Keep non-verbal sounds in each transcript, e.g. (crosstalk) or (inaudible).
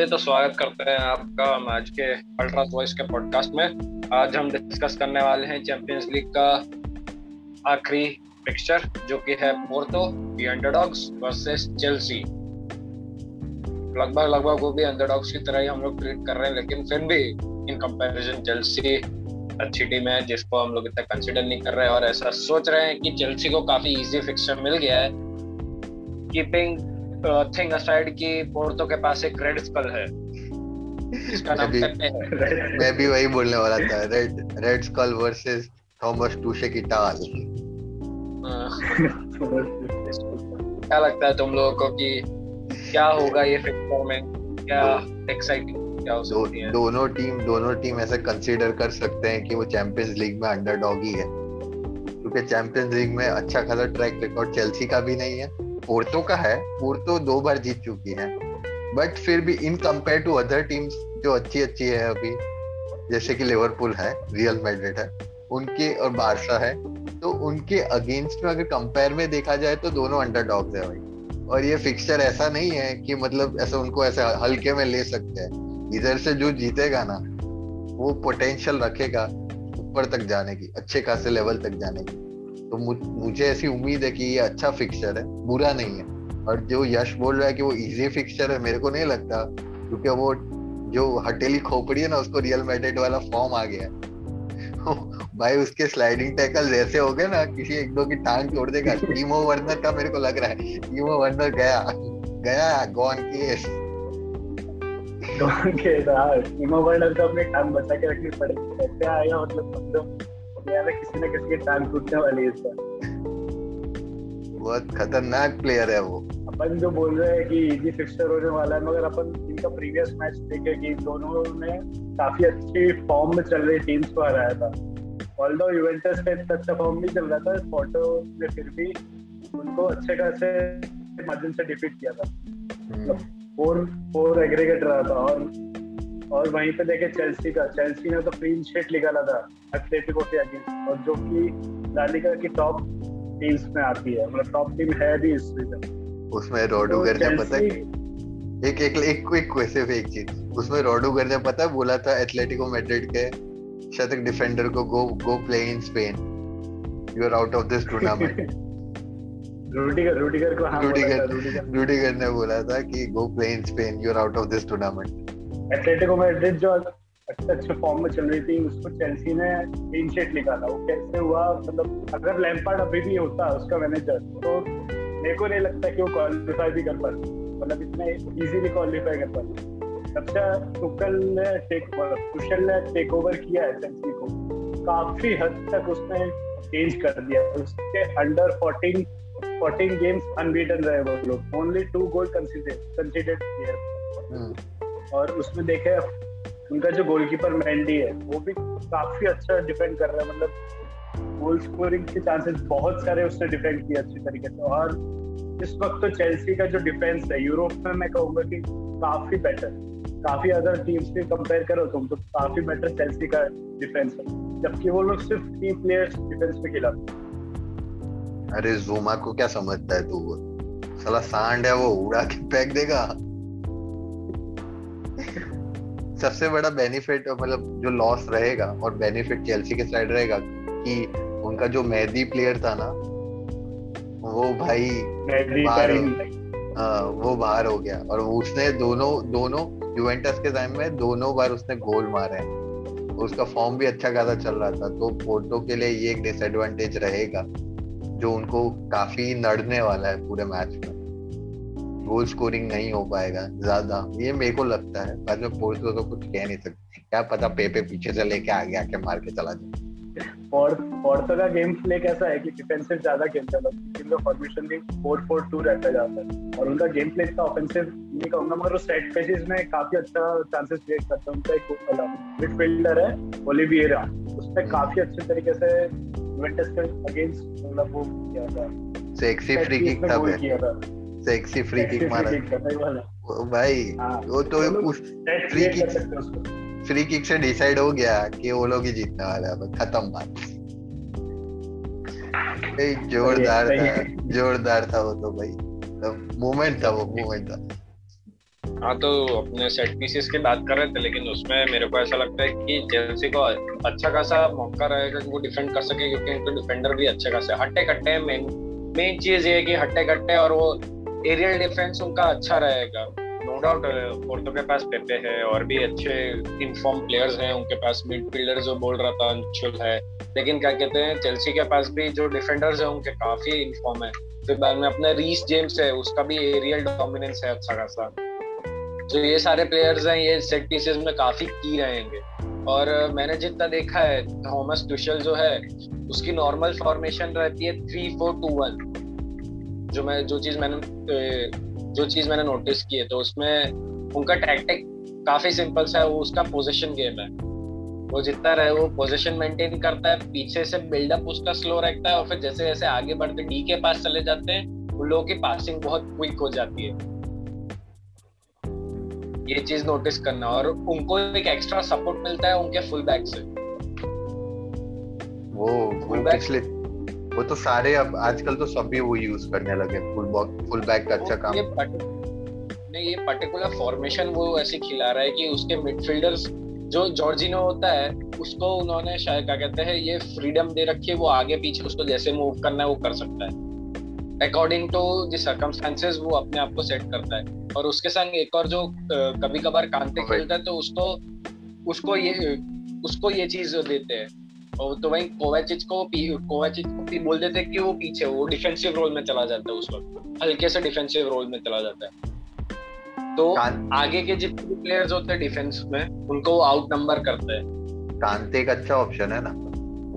चलिए तो स्वागत करते हैं आपका मैच के अल्ट्रा वॉइस के पॉडकास्ट में। आज हम डिस्कस करने वाले हैं चैंपियंस लीग का आखिरी पिक्चर जो कि है Porto the underdogs versus Chelsea लगभग लगभग वो भी अंडरडॉग्स की तरह ही हम लोग ट्रीट कर रहे हैं, लेकिन फिर भी इन कंपैरिजन चेल्सी अच्छी टीम है, जिसको हम लोग इतना कंसिडर नहीं कर रहे और ऐसा सोच रहे हैं कि चेल्सी को काफ़ी इजी फिक्सर मिल गया है। कीपिंग थिंग असाइड की पोर्टो के पास एक रेड स्कल है। इसका नाम पेपे है। (laughs) मैं भी वही बोलने वाला था red red skull versus Thomas Tuchel की टाल। क्या लगता है तुम लोगों को कि क्या होगा ये फिक्सर में? क्या एक्साइटिंग क्या हो सकती है? दोनों टीम दोनों टीम ऐसे कंसीडर कर सकते हैं कि वो चैंपियंस लीग में अंडरडॉग ही है। क्योंकि चैंपियंस लीग में अच्छा खासा ट्रैक रिकॉर्ड चेल्सी का भी नहीं है। पोर्तो का है पोर्तो दो बार जीत चुकी है। बट फिर भी in compare to other teams जो अच्छी अच्छी है अभी, जैसे कि लिवरपूल है रियल मैड्रिड है, उनके और बारसा है तो उनके अगेंस्ट में अगर कंपेयर में देखा जाए तो दोनों अंडर अंडरडॉग्स है भाई। और ये फिक्सचर ऐसा नहीं है कि मतलब ऐसा उनको ऐसे हल्के में ले सकते हैं। इधर से जो जीतेगा ना, वो पोटेंशियल रखेगा ऊपर तक जाने की, अच्छे खासे लेवल तक जाने की। तो मुझे ऐसी उम्मीद है कि ये अच्छा फिक्सचर है। बुरा नहीं है। और जो यश बोल रहा है कि वो इजी फिक्सचर है मेरे को नहीं लगता। क्योंकि वो जो हटेली खोपड़ी है ना उसको रियल मैड्रिड वाला फॉर्म आ गया (laughs) भाई उसके स्लाइडिंग टैकल ऐसे हो गए ना किसी एक दो की टांग तोड़ देगा। (laughs) टीमो वर्नर का मेरे को लग रहा है। टीमो वर्नर गया। गया gone case gone case Timo Werner को अपनी टांग बचा के रखनी पड़ेगी कैसे आएगा मतलब किसी ना किसी की टांग टूटने वाली है इसका। बहुत खतरनाक प्लेयर है वो। अपन जो बोल रहे हैं कि इजी फिक्सचर होने वाला है मगर अपन इनका प्रीवियस मैच देखे कि दोनों ने काफ़ी अच्छी फॉर्म में चल रही टीम्स को हराया था। ऑल्दो यूवेंटस का इतना अच्छा फॉर्म नहीं चल रहा था फ़ोटो ने फिर भी उनको अच्छे खासे माध्यम से डिफीट किया था। फोर फोर एग्रीगेट रहा था और और वहीं पे देखे चेल्सी का। चेल्सी ने तो क्लीन शीट निकाला था एथलेटिको के अगेंस्ट और जो कि लालिगा की टॉप टीम्स में आती है। मतलब टॉप टीम है भी इस सीज़न उसमें रोडोगर तो ने पता है एक एक एक क्विक क्वेश्चन एक चीज़। उसमें रोडोगर ने पता है बोला था एथलेटिको मैड्रिड के शतक डिफेंडर को go go play in Spain you are out of this tournament Rudiger Rudiger को हाँ रूडिगर रूडिगर ने बोला था कि go play in Spain you are out of this tournament Atletico Madrid जो अच्छे अच्छे फॉर्म में चल रही थी, उसको चेल्सी ने क्लीन शीट निकाला। वो कैसे हुआ? मतलब अगर लैम्पार्ड अभी भी होता, उसका मैनेजर तो मेरे को नहीं लगता कि वो क्वालिफाई भी कर पाते। मतलब इतने इजीली क्वालिफाई कर पाते। जब से टुकल ने टेक कुशल ने टेक ओवर किया है चेल्सी को। काफ़ी हद तक उसने चेंज कर दिया। उसके अंडर 14 14 गेम्स अनबीटन रहे वो लोग। Only two goal consider considered player और उसमें देखे, उनका जो गोलकीपर मैंडी है, वो भी काफ़ी अच्छा डिफेंड कर रहा है। मतलब गोल स्कोरिंग के चांसेस बहुत सारे उसने डिफेंड किए अच्छी तरीके से। और इस वक्त तो चेल्सी का जो डिफेंस है यूरोप में मैं कहूँगा कि काफ़ी बेटर काफ़ी अदर टीम्स से कंपेयर करो तुम तो काफ़ी बेटर चेल्सी का डिफेंस है। जबकि वो लोग सिर्फ़ तीन प्लेयर्स डिफेंस में खिलाते अरे जोमा को क्या समझता है तू? साला सांड है वो, उड़ा के फेंक देगा। सबसे बड़ा बेनिफिट मतलब जो लॉस रहेगा और बेनिफिट चेल्सी के साइड रहेगा कि उनका जो मेहदी प्लेयर था ना वो भाई बाहर आ, हाँ, वो बाहर हो गया और उसने दोनों दोनों यूवेंटस के टाइम में दोनों बार उसने गोल मारे हैं। उसका फॉर्म भी अच्छा खासा चल रहा था तो पोर्टो के लिए ये एक डिसएडवांटेज रहेगा जो उनको काफ़ी नड़ने वाला है पूरे मैच में। गोल स्कोरिंग नहीं हो पाएगा ज़्यादा। ये मेरे को लगता है बाद में पोर्टो तो कुछ कह नहीं सकते। क्या पता पेपे पीछे से लेके आगे आके मार के चला जाए। पोर्टो का गेम प्ले कैसा है कि डिफेंसिव ज़्यादा खेलते हैं इनका फॉर्मेशन भी 4-4-2 रहता जाता है। और उनका गेम प्ले इतना ऑफेंसिव नहीं कहूँगा मगर वो सेट पेसेस में काफ़ी अच्छा चांसेस क्रिएट करता है उनका एक मिडफील्डर है ओलिविएरा उसने हम्म। काफ़ी अच्छे तरीके से यूवेंटस के अगेंस्ट मतलब वो किया था। सेक्सी फ्री किक था। सेक्सी फ्री किक मारा। (laughs) भाई हाँ, वो तो उस फ्री किक फ्री किक से डिसाइड हो गया कि वो लोग ही जीतने वाला है खत्म बात। जोरदार था जोरदार था वो तो भाई। मोमेंट था वो मोमेंट था। हाँ तो अपने सेट पीसेस की बात कर रहे थे लेकिन उसमें मेरे को ऐसा लगता है कि जेल्सी को अच्छा खासा मौका रहेगा कि वो डिफेंड कर सके क्योंकि उनके डिफेंडर भी अच्छे खासे हट्टे कट्टे मेन मेन चीज़ ये है कि हट्टे कट्टे और वो एरियल डिफेंस उनका अच्छा रहेगा। नो डाउट पोर्टो के पास पेपे है और भी अच्छे इनफॉर्म प्लेयर्स हैं उनके पास। मिडफील्डर जो बोल रहा था, अंशुल है। लेकिन क्या कहते हैं चेल्सी के पास भी जो डिफेंडर्स है उनके काफ़ी इनफॉर्म है। फिर बाद में अपना रीस जेम्स है, उसका भी एरियल डोमिनेंस है अच्छा खासा। तो ये सारे प्लेयर्स हैं, ये सेट पीसेस में काफ़ी की रहेंगे। और मैंने जितना देखा है थॉमस टुशल जो है, उसकी नॉर्मल फॉर्मेशन रहती है थ्री फोर टू वन जो मैं जो चीज़ मैंने जो चीज़ मैंने नोटिस की है तो उसमें उनका टैक्टिक काफ़ी सिंपल सा है वो उसका पोजीशन गेम है। वो जितना रहे वो पोजीशन मेंटेन करता है पीछे से बिल्डअप उसका स्लो रहता है और फिर जैसे जैसे आगे बढ़ते डी के पास चले जाते हैं उन लोगों की पासिंग बहुत क्विक हो जाती है। ये चीज़ नोटिस करना और उनको एक एक्स्ट्रा सपोर्ट मिलता है उनके फुल बैक से। वो वो पिछले वो तो सारे अब आजकल तो सभी वो यूज़ करने लगे फुल बैक फुल बैक का अच्छा काम। नहीं ये पर्टिकुलर फॉर्मेशन वो ऐसे खिला रहा है कि उसके मिडफील्डर्स जो जॉर्जिनो होता है उसको उन्होंने शायद क्या कहते हैं ये फ्रीडम दे रखी है वो आगे पीछे उसको जैसे मूव करना है वो कर सकता है। अकॉर्डिंग टू द सर्कमस्टेंसेस वो अपने आप को सेट करता है। और उसके संग एक और जो कभी कभार कांते खेलता है तो उसको उसको ये उसको ये चीज़ देते हैं। तो वही कोवाचिच को कोवाचिच को भी बोल देते कि वो पीछे वो डिफेंसिव रोल में चला जाता है उस वक्त। हल्के से डिफेंसिव रोल में चला जाता है। तो आगे के जितने भी प्लेयर्स होते हैं डिफेंस में उनको वो आउट नंबर करते हैं। कांते एक अच्छा ऑप्शन है ना?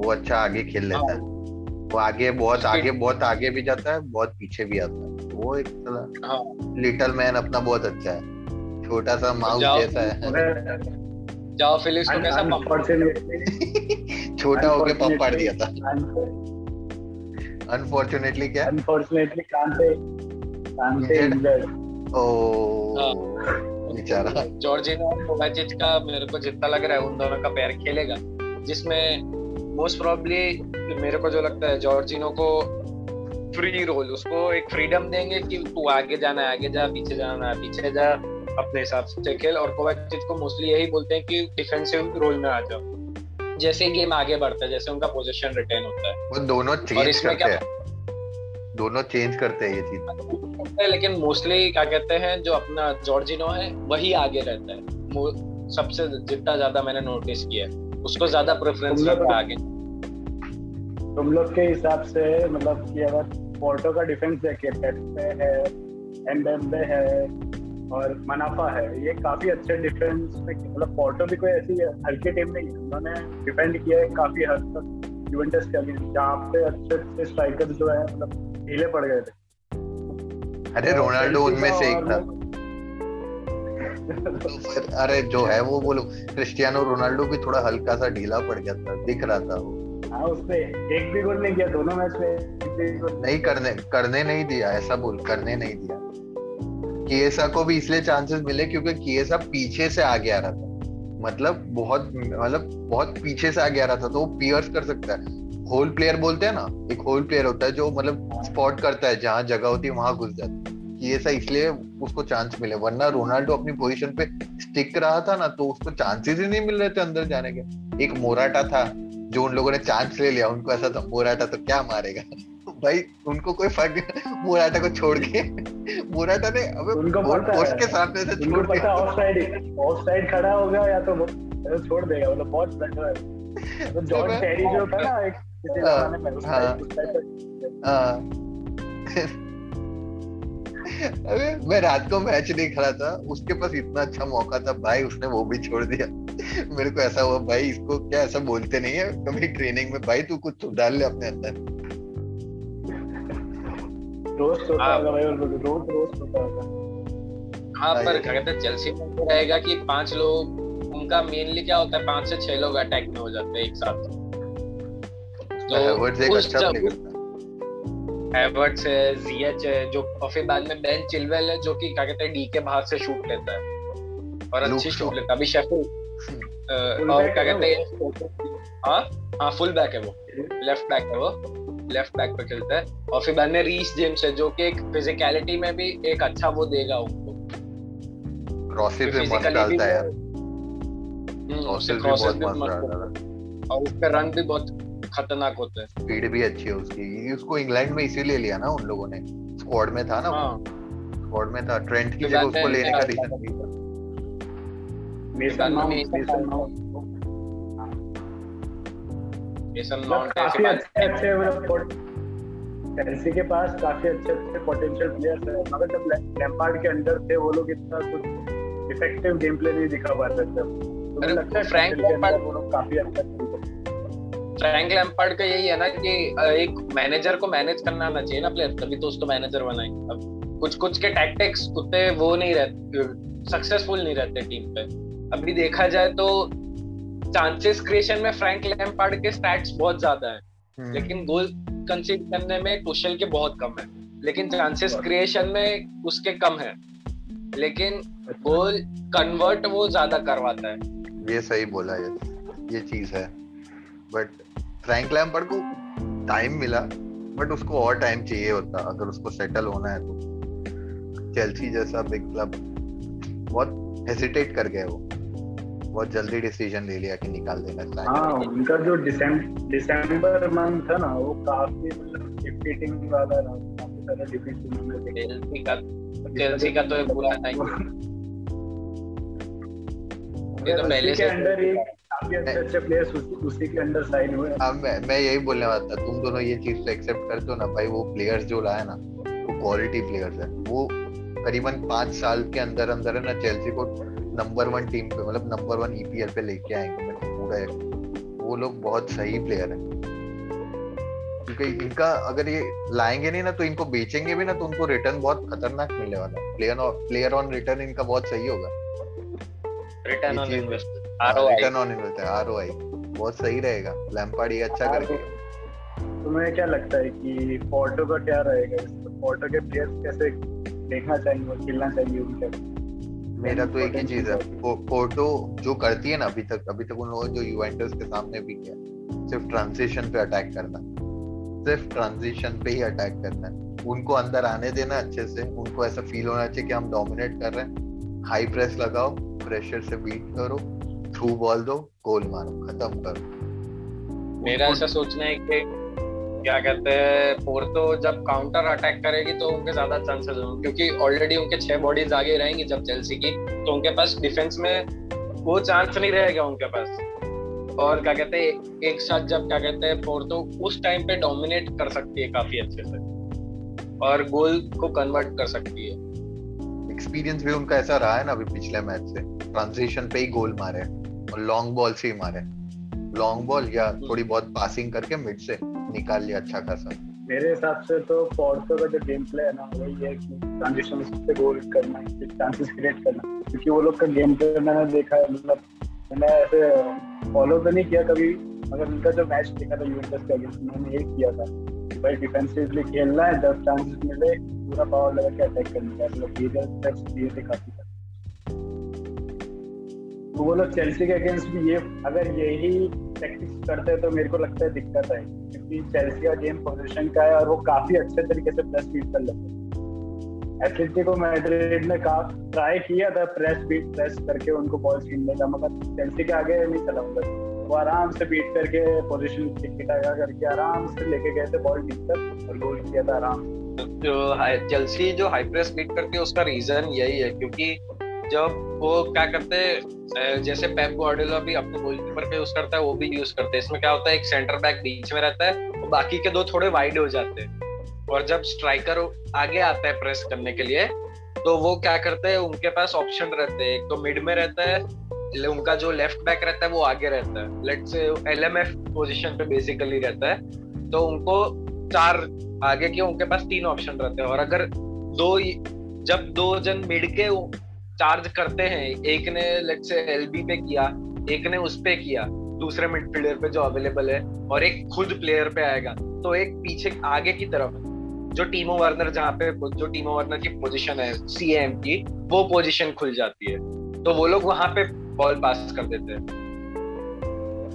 वो अच्छा आगे खेल लेता है। हाँ। वो आगे बहुत आगे बहुत आगे भी जाता है बहुत पीछे भी आता है। वो एक हाँ। लिटिल मैन अपना बहुत अच्छा है। छोटा सा माउस जैसा है। जाओ फिलिप्स को कैसा पंप (laughs) छोटा होके पंप पाड़ दिया था। अनफॉर्चुनेटली क्या? अनफॉर्चुनेटली कांते कांते ओ हाँ। बेचारा। जॉर्जिनो कोवाचिच का मेरे को जितना लग रहा है उन दोनों का पैर खेलेगा। जिसमें मोस्ट प्रोबेबली मेरे को जो लगता है जॉर्जिनो को फ्री रोल उसको एक फ्रीडम देंगे कि तू आगे जाना है आगे जा पीछे जाना है पीछे जा। अपने हिसाब से खेल और कोवाचिच को मोस्टली यही बोलते हैं कि डिफेंसिव रोल में आ जाओ। जैसे गेम आगे बढ़ता है जैसे उनका पोजीशन रिटेन होता है। वो दोनों चेंज करते हैं। दोनों चेंज करते हैं ये चीज़। लेकिन मोस्टली क्या कहते हैं जो अपना जॉर्जिनो है वही आगे रहता है। सबसे जितना ज़्यादा मैंने नोटिस किया उसको ज़्यादा प्रेफरेंस रहता है आगे। तुम लोग के हिसाब से मतलब कि अगर पोर्टो का डिफेंस देखे पेप्पे है एम्बेम्बे है और मनाफा है। ये काफ़ी अच्छे डिफेंस में मतलब पोर्टो भी कोई ऐसी हल्की टीम नहीं है। उन्होंने डिफेंड किया है काफ़ी हद तक। यूवेंटस के अगेंस्ट जहाँ पे अच्छे अच्छे स्ट्राइकर जो है मतलब ढीले पड़ गए थे। अरे रोनाल्डो उनमें से एक था। (laughs) तो फिर अरे जो है वो बोलो क्रिस्टियानो रोनाल्डो भी थोड़ा हल्का सा ढीला पड़ गया था दिख रहा था वो। हाँ उसने एक भी गोल नहीं किया दोनों मैच में नहीं करने करने नहीं दिया ऐसा बोल करने नहीं दिया। किएसा को भी इसलिए चांसेस मिले क्योंकि किएसा पीछे से आ रहा था। मतलब बहुत मतलब बहुत पीछे से आ रहा था तो वो पियर्स कर सकता है। होल प्लेयर बोलते हैं ना, एक होल प्लेयर होता है जो मतलब स्पॉट करता है, जहाँ जगह होती है, वहाँ घुस जाता है। ऐसा इसलिए उसको चांस मिले, वरना रोनाल्डो अपनी पोजीशन पे स्टिक रहा था ना तो उसको चांसेस ही नहीं मिल रहे थे अंदर जाने के। एक मोराटा था जो उन लोगों ने चांस ले लिया उनको ऐसा था मोराटा तो क्या मारेगा? (laughs) भाई उनको कोई फ़र्क (laughs) मोराटा को छोड़ के। (laughs) मोराटा ने अबे उनको पोस्ट के सामने से छोड़ के। ऑफ़ साइड ऑफ़ साइड खड़ा हो गया या तो छोड़ देगा मतलब बहुत बेटर है तो टेरी जो था ना एक हाँ, हाँ, हाँ। अरे मैं रात को मैच नहीं खड़ा था उसके पास इतना अच्छा मौका था भाई उसने वो भी छोड़ दिया। मेरे को ऐसा हुआ भाई इसको क्या ऐसा बोलते नहीं है? कभी ट्रेनिंग में भाई तू कुछ डाल ले अपने अंदर। रोस्ट होता हाँ। भाई रोज रोज होता हाँ। पर कहते चेल्सी में तो रहेगा कि पाँच लोग उनका मेनली क्या होता है पाँच से छह लोग अटैक में हो जाते हैं एक साथ। तो एक अच्छा प्लेयर है जीएच है जो और फिर बाद में बेन चिलवेल है जो कि क्या कहते हैं डी के बाहर से शूट लेता है। और अच्छी शूट लेता है। अभी और क्या कहते हैं? हाँ? हाँ फुल बैक है वो. लेफ़्ट बैक है वो. लेफ़्ट बैक पे खेलता है. और फिर बाद में रीस जेम्स है जो कि एक फिजिकलिटी में भी एक अच्छा वो देगा उनको. क्रॉसेस भी मस्त डालता है यार. क्रॉसेस भी बहुत मस्त डालता है. और उसका रन भी बहुत खतरनाक होता है. स्पीड भी अच्छी है उसकी. उसको इंग्लैंड में इसीलिए लिया ना उन लोगों ने. स्क्वाड में था ना हाँ. स्क्वाड में था. ट्रेंट की जगह उसको लेने का रीजन भी Mason Mount Mason Mount Mason Mount काफ़ी अच्छे अच्छे मतलब चेल्सी के पास काफ़ी अच्छे अच्छे पोटेंशियल प्लेयर्स हैं। मगर जब लैम्पार्ड के अंडर थे वो लोग इतना कुछ इफ़ेक्टिव गेम प्ले नहीं दिखा पा रहे थे। तो लगता है फ्रैंक लैम्पार्ड वो लोग काफ़ी अच्छा फ्रैंक लैम्पार्ड का यही है ना कि एक मैनेजर को मैनेज करना आना चाहिए ना प्लेयर तभी तो उसको मैनेजर बनाएँगे। अब कुछ कुछ के टैक्टिक्स उतने वो नहीं रहते सक्सेसफुल नहीं रहते टीम पे। अभी देखा जाए तो चांसेस क्रिएशन में फ्रैंक लैम्पार्ड के स्टैट्स बहुत ज़्यादा है। हम्म। लेकिन गोल कंसीड करने में कुशल के बहुत कम है। लेकिन चांसेस क्रिएशन में उसके कम है। लेकिन गोल कन्वर्ट वो ज़्यादा करवाता है। ये सही बोला ये ये चीज़ है। बट फ्रैंक लैम्पर्ड को टाइम मिला बट उसको और टाइम चाहिए होता। अगर उसको सेटल होना है तो। चेल्सी जैसा बिग क्लब बहुत हेजिटेट कर गए वो। बहुत जल्दी डिसीज़न ले लिया कि निकाल देना चाहिए हाँ उनका जो दिसंबर मंथ था ना वो काफ़ी मतलब डिफीटिंग वाला रहा। काफ़ी सारा डिफीटिंग का चेल्सी का तो एक बुरा टाइम ये तो पहले से अंडर ही काफ़ी अच्छे अच्छे प्लेयर्स उसी के अंडर साइन हुए। अब मैं मैं यही बोलने वाला था तुम दोनों ये चीज़ तो एक्सेप्ट करते हो ना भाई वो प्लेयर्स जो लाए ना वो क्वालिटी प्लेयर्स है। वो करीबन पाँच साल के अंदर अंदर है ना चेल्सी को नंबर वन टीम पे मतलब नंबर वन ईपीएल पे लेके आएँगे मैं पूरा वो लोग बहुत सही प्लेयर है। क्योंकि इनका अगर ये लाएँगे नहीं ना तो इनको बेचेंगे भी ना तो उनको रिटर्न बहुत खतरनाक मिलने वाला player on player on return इनका बहुत सही होगा। Return on return on investment ROI बहुत सही रहेगा। लैम्पार्ड ये अच्छा करके तुम्हें क्या लगता है कि पोर्टो का क्या रहेगा? पोर्टो के प्लेयर्स कैसे देखना चाहिए खेलना चाहिए उनके? मेरा तो एक ही चीज़ है। पोर्टो जो करती है ना अभी तक अभी तक उन लोगों जो यूवेंटस के सामने भी किया सिर्फ़ ट्रांजिशन पे अटैक करना। सिर्फ़ ट्रांजिशन पे ही अटैक करना है। उनको अंदर आने देना अच्छे से उनको ऐसा फील होना चाहिए कि हम डोमिनेट कर रहे हैं। हाई प्रेस लगाओ प्रेशर से बीट करो थ्रू बॉल दो गोल मारो खत्म करो। मेरा ऐसा सोचना है कि क्या कहते हैं पोर्तो जब काउंटर अटैक करेगी तो उनके ज़्यादा चांसेस होंगे क्योंकि ऑलरेडी उनके छह बॉडीज आगे रहेंगी जब चेल्सी की तो उनके पास डिफेंस में वो चांस नहीं रहेगा उनके पास। और क्या कहते हैं एक साथ जब क्या कहते हैं पोर्तो उस टाइम पे डोमिनेट कर सकती है काफ़ी अच्छे से और गोल को कन्वर्ट कर सकती है। एक्सपीरियंस भी उनका ऐसा रहा है ना अभी पिछले मैच से ट्रांजिशन पे ही गोल मारे और लॉन्ग बॉल से ही मारे। लॉन्ग बॉल या हम्म। थोड़ी बहुत पासिंग करके मिड से। निकाल लिया अच्छा खासा। मेरे हिसाब से तो पोर्टो का जो गेम प्ले है ना, वही है कि ट्रांजिशन से गोल करना चांसेस क्रिएट करना। क्योंकि वो लोग का गेम प्ले मैंने देखा है मतलब मैंने ऐसे फॉलो तो नहीं किया कभी, मगर उनका जो मैच देखा था यूवेंटस का अगेंस्ट उन्होंने एक किया था। भाई डिफेंसिवली खेलना है, जब चांसेस मिले, पूरा पावर लगा के अटैक करने का। मतलब ये दिए थे काफ़ी तो वो लोग चेल्सी के अगेंस्ट भी ये, अगर यही टैक्टिक्स करते हैं तो मेरे को लगता है दिक्कत है, क्योंकि चेल्सी का गेम पोजीशन का है और वो काफ़ी अच्छे तरीके से प्रेस बीट कर लेते हैं। एथलेटिको मैड्रिड ने काफ़ी ट्राई किया था प्रेस बीट प्रेस करके उनको बॉल छीनने का, मगर चेल्सी के आगे नहीं चला उधर। वो आराम से बीट करके पोजीशन टिकटाया करके आराम से लेके गए थे बॉल टिक कर और गोल किया था आराम जो चेल्सी जो हाई प्रेस बीट करती है उसका रीजन यही है, क्योंकि जब वो क्या करते हैं जैसे पैप गॉर्डियोला भी अपने गोलकीपर पे यूज़ करता है, वो भी यूज़ करते हैं। इसमें क्या होता है, एक सेंटर बैक बीच में रहता है, और बाकी के दो थोड़े वाइड हो जाते हैं। और जब स्ट्राइकर आगे आता है प्रेस करने के लिए तो वो क्या करते हैं, उनके पास ऑप्शन रहते हैं। एक तो मिड में रहता है उनका जो लेफ़्ट बैक रहता है, वो आगे रहता है। लेट से एलएमएफ पोजीशन पे बेसिकली रहता है। तो उनको चार आगे के उनके पास तीन ऑप्शन रहते हैं। और अगर दो जब दो जन मिड के चार्ज करते हैं। एक ने लेट से एलबी पे किया, एक ने उस पे किया, दूसरे मिडफील्डर पे जो अवेलेबल है, और एक खुद प्लेयर पे आएगा। तो एक पीछे, आगे की तरफ़, जो टीमो वर्नर जहाँ पे, जो टीमो वर्नर की पोजीशन है सीएम की, वो पोजीशन खुल जाती है। तो वो लोग वहाँ पे बॉल पास कर देते हैं।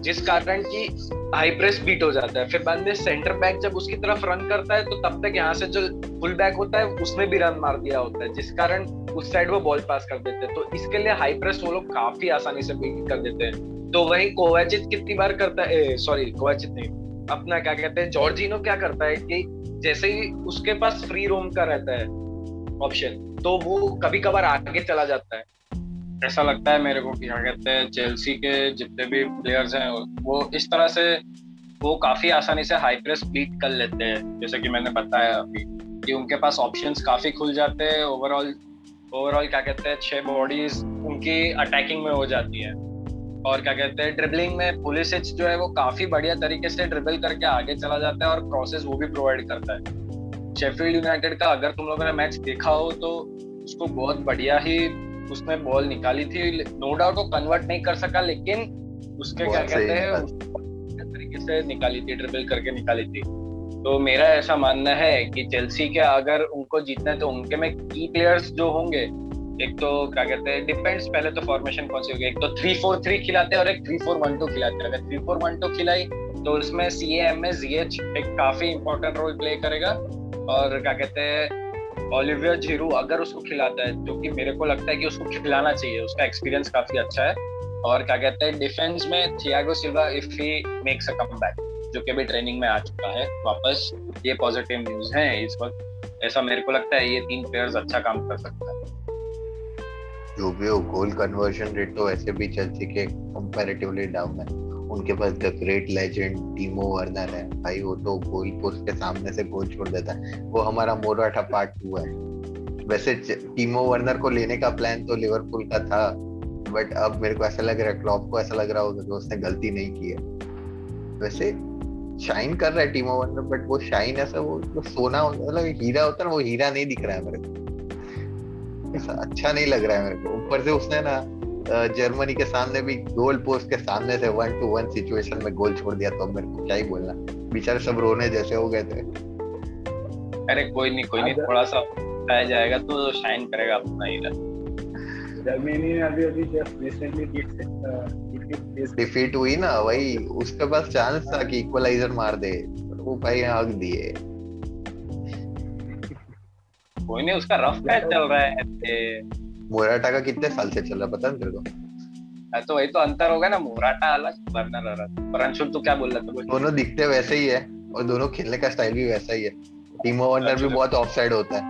जिस कारण की हाई प्रेस बीट हो जाता है। फिर बाद में सेंटर बैक जब उसकी तरफ़ रन करता है तो तब तक यहाँ से जो फुल बैक होता है उसने भी रन मार दिया होता है। जिस कारण उस साइड वो बॉल पास कर देते हैं। तो इसके लिए हाई प्रेस वो लोग काफ़ी आसानी से बीट कर देते हैं। तो वही कोवाचित कितनी बार करता है सॉरी कोवाचित नहीं, अपना क्या कहते हैं, जॉर्जिनो क्या करता है कि जैसे ही उसके पास फ्री रोम का रहता है ऑप्शन तो वो कभी कभार आगे चला जाता है। ऐसा लगता है मेरे को क्या कहते हैं चेल्सी के जितने भी प्लेयर्स हैं, वो इस तरह से, वो काफ़ी आसानी से हाई प्रेस बीट कर लेते हैं। जैसे कि मैंने बताया अभी कि उनके पास ऑप्शंस काफ़ी खुल जाते हैं ओवरऑल ओवरऑल क्या कहते हैं छह बॉडीज उनकी अटैकिंग में हो जाती है। और क्या कहते हैं ड्रिबलिंग में पुलिस जो है वो काफ़ी बढ़िया तरीके से ड्रिबल करके आगे चला जाता है और क्रॉसेस वो भी प्रोवाइड करता है। शेफील्ड यूनाइटेड का अगर तुम लोगों ने मैच देखा हो तो उसको बहुत बढ़िया ही उसने बॉल निकाली थी। नो डाउट वो कन्वर्ट नहीं कर सका लेकिन उसके क्या कहते हैं तरीके से निकाली थी ड्रिबल करके निकाली थी। तो मेरा ऐसा मानना है कि चेल्सी के अगर उनको जीतना है तो उनके में की प्लेयर्स जो होंगे, एक तो क्या कहते हैं डिपेंड्स पहले तो फॉर्मेशन कौन सी होगी? एक तो थ्री फोर थ्री खिलाते हैं और एक थ्री फोर वन टू खिलाते हैं। अगर थ्री फोर वन टू खिलाई तो उसमें सी एम एस एच एक काफ़ी इंपॉर्टेंट रोल प्ले करेगा। और क्या कहते हैं ओलिवियर जीरू अगर उसको खिलाता है, जो कि मेरे को लगता है कि उसको खिलाना चाहिए, उसका एक्सपीरियंस काफ़ी अच्छा है। और क्या कहते हैं डिफेंस में Thiago Silva if he makes a comeback जो कि अभी ट्रेनिंग में आ चुका है, वापस ये पॉजिटिव न्यूज़ है इस वक्त। ऐसा मेरे को लगता है ये तीन प्लेयर्स अच्छा काम कर सकता है। जो भी हो गोल कन्वर्जन रेट तो ऐसे भी चेल्सी के कंपैरेटिवली डाउन है। उनके पास the great legend Timo Werner है। भाई, वो तो गोल पोस्ट के सामने से गोल छोड़ देता है। वो हमारा मोराठा पार्ट टू है। वैसे टीमो वर्नर को लेने का प्लान तो लिवरपूल का था बट अब मेरे को ऐसा लग रहा है क्लॉप को ऐसा लग रहा होगा कि उसने गलती नहीं की है। वैसे शाइन कर रहा है टीमो वर्नर बट वो शाइन ऐसा वो जो सोना मतलब हीरा होता है ना वो हीरा नहीं दिख रहा है मेरे को। ऐसा अच्छा नहीं लग रहा है मेरे को। ऊपर से उसने ना जर्मनी के सामने भी गोल पोस्ट के सामने से वन टू वन सिचुएशन में गोल छोड़ दिया तो अब मेरे को क्या ही बोलना। बेचारे सब रोने जैसे हो गए थे। अरे कोई नहीं कोई नहीं थोड़ा सा जाएगा तो शाइन करेगा अपना ही जर्मनी ने अभी अभी जस्ट रिसेंटली डिफीट हुई ना वही उसके पास चांस था कि इक्वलाइजर मार दे वो भाई हक दिए। कोई नहीं उसका रफ पैच चल रहा है। मोराटा का कितने साल से चल रहा पता है तेरे को? तो वही तो अंतर होगा ना मोराटा अलग वर्नर अलग। पर अंशुल तो क्या बोल रहा था? दोनों दिखते वैसे ही है और दोनों खेलने का स्टाइल भी वैसा ही है। टीमो वर्नर भी बहुत ऑफसाइड होता है।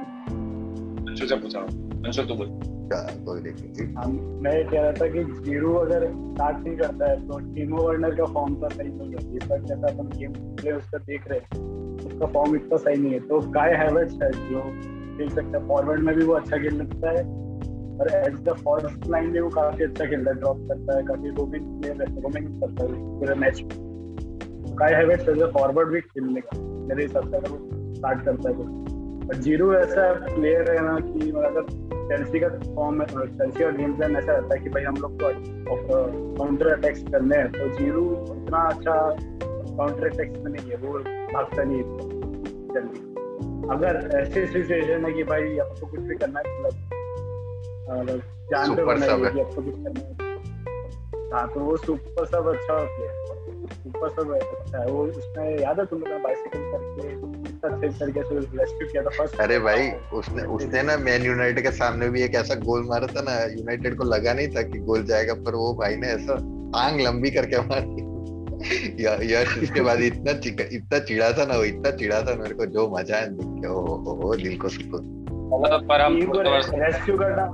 अंशुल से पूछा अंशुल तो बोल। मैं कह रहा था कि ज़ीरो अगर स्टार्ट नहीं करता है तो टीमो वर्नर का फॉर्म तो सही नहीं है। इस बार जैसा अपन गेम प्ले उसका देख रहे हैं, उसका फॉर्म इतना सही नहीं है। तो काय हैवर्ट्स है जो खेल सकता है। फॉरवर्ड में भी वो अच्छा खेल सकता है, और एट द फ़र्स्ट लाइन में वो काफ़ी अच्छा खेलता है ड्रॉप करता है, काफ़ी रोमिंग प्लेयर है रोमिंग करता है पूरे मैच में। काय हैवर्ट्स एज फॉरवर्ड भी खेलने का मेरे हिसाब से अगर वो स्टार्ट करता है तो। ज़ीरो ऐसा प्लेयर है ना कि अगर चेल्सी का फॉर्म चेल्सी का गेम प्लान ऐसा रहता है कि भाई हम लोग को काउंटर अटैक्स करने हैं। तो ज़ीरो इतना अच्छा काउंटर अटैक्स में नहीं है वो भागता नहीं है जल्दी अगर ऐसी सिचुएशन है कि भाई आपको कुछ भी करना है मतलब जान पे बनाई आपको कुछ करना है। हाँ तो वो सुपर सब अच्छा प्लेयर सुपर सब अच्छा है। वो उसमें याद है तुम लोग बाइसिकल करके? अच्छे तरीके से रेस्क्यू किया था फ़र्स्ट अरे भाई उसने उसने ना मैन यूनाइटेड के सामने भी एक ऐसा गोल मारा था ना यूनाइटेड को लगा नहीं था कि गोल जाएगा पर वो भाई ने ऐसा टांग लंबी करके मारी। यश इसके बाद इतना इतना चिड़ा था ना वो इतना चिड़ा था मेरे को जो मज़ा है देख के ओ, ओ, दिल को सुकून। पर हम टीम को रेस्क्यू करना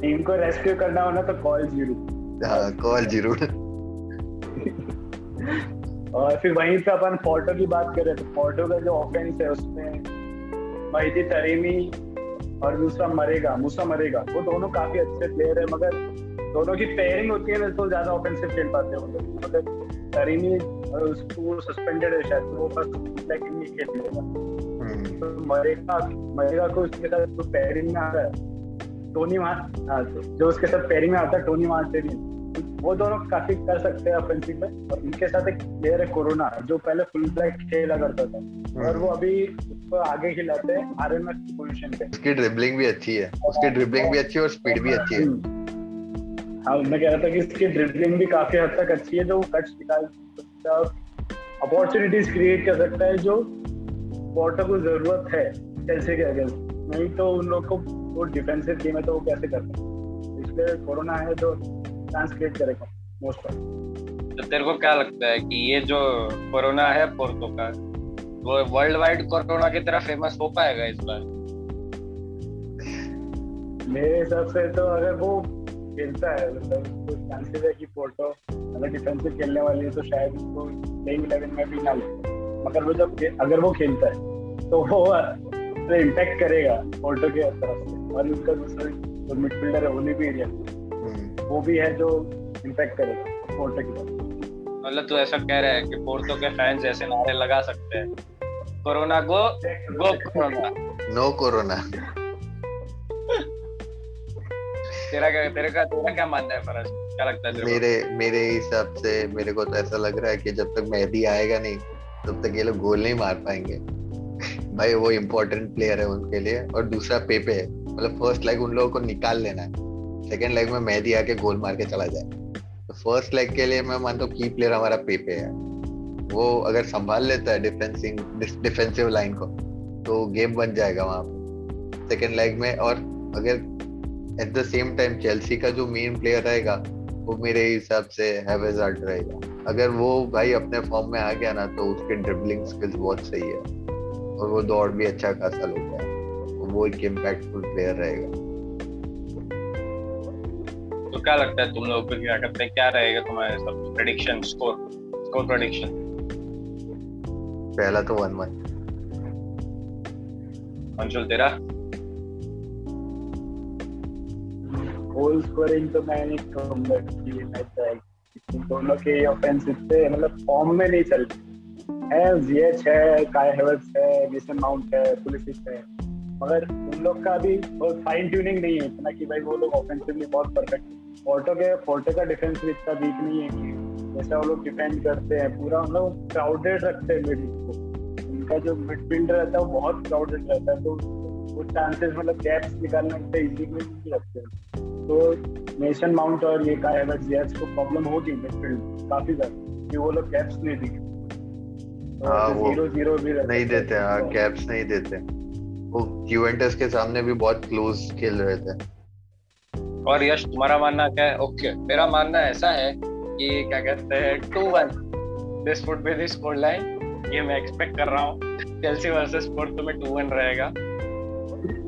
टीम को रेस्क्यू करना होना तो कॉल ज़ीरो हाँ कॉल ज़ीरो और फिर वहीं पे अपन फ़ोटो की बात करें तो फ़ोटो का जो ऑफेंस है उसमें महिदी तरीमी और दूसरा मरेगा मूसा मरेगा। वो दोनों काफ़ी अच्छे प्लेयर है मगर दोनों की पेयरिंग होती है ना तो ज़्यादा ऑफेंसिव खेल पाते हैं मतलब मतलब तरीमी उसको सस्पेंडेड है शायद वो फ़र्स्ट लेकिन नहीं खेल लेगा तो मरेगा मरेगा को उसके साथ जो पेयरिंग में आ रहा है टोनी हाँ, जो उसके साथ पेयरिंग में आता है टोनी मार्टिन वो दोनों काफ़ी कर सकते हैं ऑफेंसिव में। और उनके साथ एक प्लेयर है कोरोना जो पहले फुल बैक खेला करता था। और वो अभी उसको आगे खिलाते हैं आरएमएस की पोजीशन पे। उसकी ड्रिबलिंग भी अच्छी है। उसकी ड्रिबलिंग भी अच्छी है और स्पीड भी अच्छी है। हाँ मैं कह रहा था कि इसकी ड्रिबलिंग भी काफ़ी हद तक अच्छी है जो वो कट्स निकाल सकता है अपॉर्चुनिटीज़ क्रिएट कर सकता है जो पोर्टो को ज़रूरत है चेल्सी के अगेंस्ट नहीं तो उन लोग को वो डिफेंसिव गेम है तो वो कैसे कर सकते इसलिए कोरोना है जो चांस क्रिएट करेगा मोस्ट ऑफ़ तो तेरे को क्या लगता है कि ये जो कोरोना है पोर्टो का वो वर्ल्ड वाइड कोरोना की तरह फ़ेमस हो पाएगा इस बार? मेरे हिसाब से तो अगर वो खेलता है मतलब तो चांसेस है कि पोर्टो अगर डिफेंसिव खेलने वाली है तो शायद उसको प्लेइंग इलेवन में भी ना ले मगर वो जब अगर वो खेलता है तो वो तो इम्पैक्ट करेगा पोर्टो के तरफ़ से और उसका दूसरा जो मिडफील्डर है ओली भी एरिया वो भी है जो इम्पैक्ट करेगा पोर्टो की तरफ़। मतलब तू ऐसा कह रहा है कि पोर्टो के फैंस ऐसे नारे लगा सकते हैं। Corona go go corona. No corona तेरा क्या तेरे का तेरा क्या मानना है फरज? क्या लगता है मेरे मेरे हिसाब से मेरे को तो ऐसा लग रहा है कि जब तक मेहदी आएगा नहीं तब तक ये लोग गोल नहीं मार पाएँगे। भाई वो इम्पोर्टेंट प्लेयर है उनके लिए और दूसरा पेपे है। मतलब फ़र्स्ट लाइक उन लोगों को निकाल लेना है। सेकेंड लेग में मेहदी आके गोल मार के चला जाए। तो फ़र्स्ट लेग के लिए मैं मानता हूँ की प्लेयर हमारा पेपे है। वो अगर संभाल लेता है डिफेंसिंग डिफेंसिव लाइन को तो गेम बन जाएगा वहाँ पे। सेकेंड लेग में और अगर at the same time Chelsea का जो मेन प्लेयर रहेगा, वो मेरे हिसाब से हैवेजार्ड रहेगा। अगर वो भाई अपने फॉर्म में आ गया ना तो उसके ड्रिबलिंग स्किल्स बहुत सही है। और वो दौड़ भी अच्छा खासा लेता है। वो एक इम्पैक्टफुल प्लेयर रहेगा। तो क्या लगता है तुम लोग को क्या करते हैं? क्या रहेगा तुम्हारे सब प्रेडिक्शन स्कोर स्कोर प्रेडिक्शन पहला तो वन वन अंशुल तेरा? गोल स्कोरिंग तो मैं नहीं कहूँगा कि मैच आएगी दोनों के ऑफेंस इतने मतलब फॉर्म में नहीं चल है जीएच है काय हेवर्स है मेसन माउंट है है। मगर उन लोग का अभी फाइन ट्यूनिंग नहीं है इतना कि भाई वो लोग ऑफेंसिवली बहुत परफेक्ट फोर्टो के फोर्टो का डिफेंस भी इतना वीक नहीं है कि जैसा वो लोग डिफेंड करते हैं पूरा मतलब क्राउडेड रखते हैं मिडिल को। उनका जो मिडफील्ड रहता है वो बहुत क्राउडेड रहता है तो वो चांसेस मतलब गैप्स निकालने के इजी में नहीं रखते हैं। तो नेशन माउंट और ये का एवर जीएस को प्रॉब्लम होगी मिडफील्ड काफ़ी ज़्यादा कि वो लोग गैप्स नहीं दिखे तो हाँ, वो ज़ीरो ज़ीरो भी नहीं देते हाँ गैप्स नहीं देते। वो यूवेंटस के सामने भी बहुत क्लोज खेल रहे थे। और यश तुम्हारा मानना क्या है? ओके मेरा मानना ऐसा है कि क्या कहते हैं two one this would be the score line ये मैं एक्सपेक्ट कर रहा हूँ. चेल्सी वर्सेस पोर्टो में टू वन रहेगा.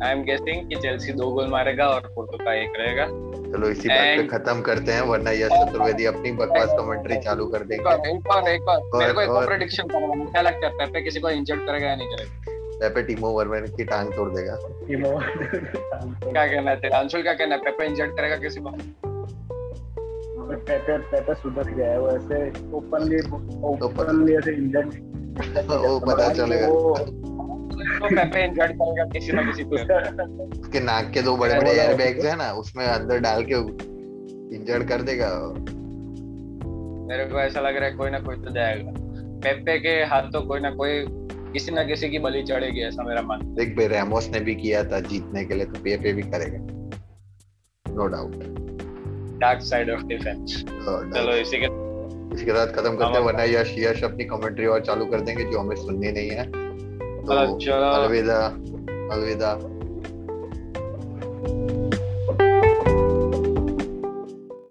आई एम गेसिंग कि चेल्सी दो गोल मारेगा और पोर्टो का एक रहेगा. चलो इसी बात पे खत्म करते हैं वरना यश चतुर्वेदी अपनी बकवास कमेंट्री चालू कर देंगे। एक और एक और मेरे को एक प्रेडिक्शन करना है। क्या लगता है पेपे किसी को इंजर्ड करेगा या नहीं करेगा? पेपे टीमो वर्मन की टांग तोड़ देगा। टीमो क्या कहना है तेरा? अंशुल क्या कहना है? पेपे इंजर्ड करेगा किसी को? पेपे पेपे सुधर गया है वो ऐसे ओपनली ओपनली ऐसे इंजर्ड (laughs) वो पता चलेगा। तो पेपे इंजर्ड करेगा किसी ना किसी को। उसके नाक के दो बड़े बड़े एयर बैग्स है ना उसमें अंदर डाल के इंजर्ड कर देगा। मेरे को ऐसा लग रहा है कोई ना कोई तो जाएगा। पेपे के हाथ तो कोई ना कोई किसी ना किसी की बलि चढ़ेगी ऐसा मेरा मन देख भाई रेमोस ने भी किया था जीतने के लिए तो पीएफए भी करेगा। No doubt dark side of defence चलो इसी के इसी के साथ खत्म करते हैं। वरना यश यश अपनी कमेंट्री और चालू कर देंगे जो हमें सुननी नहीं है। तो अलविदा। अलविदा।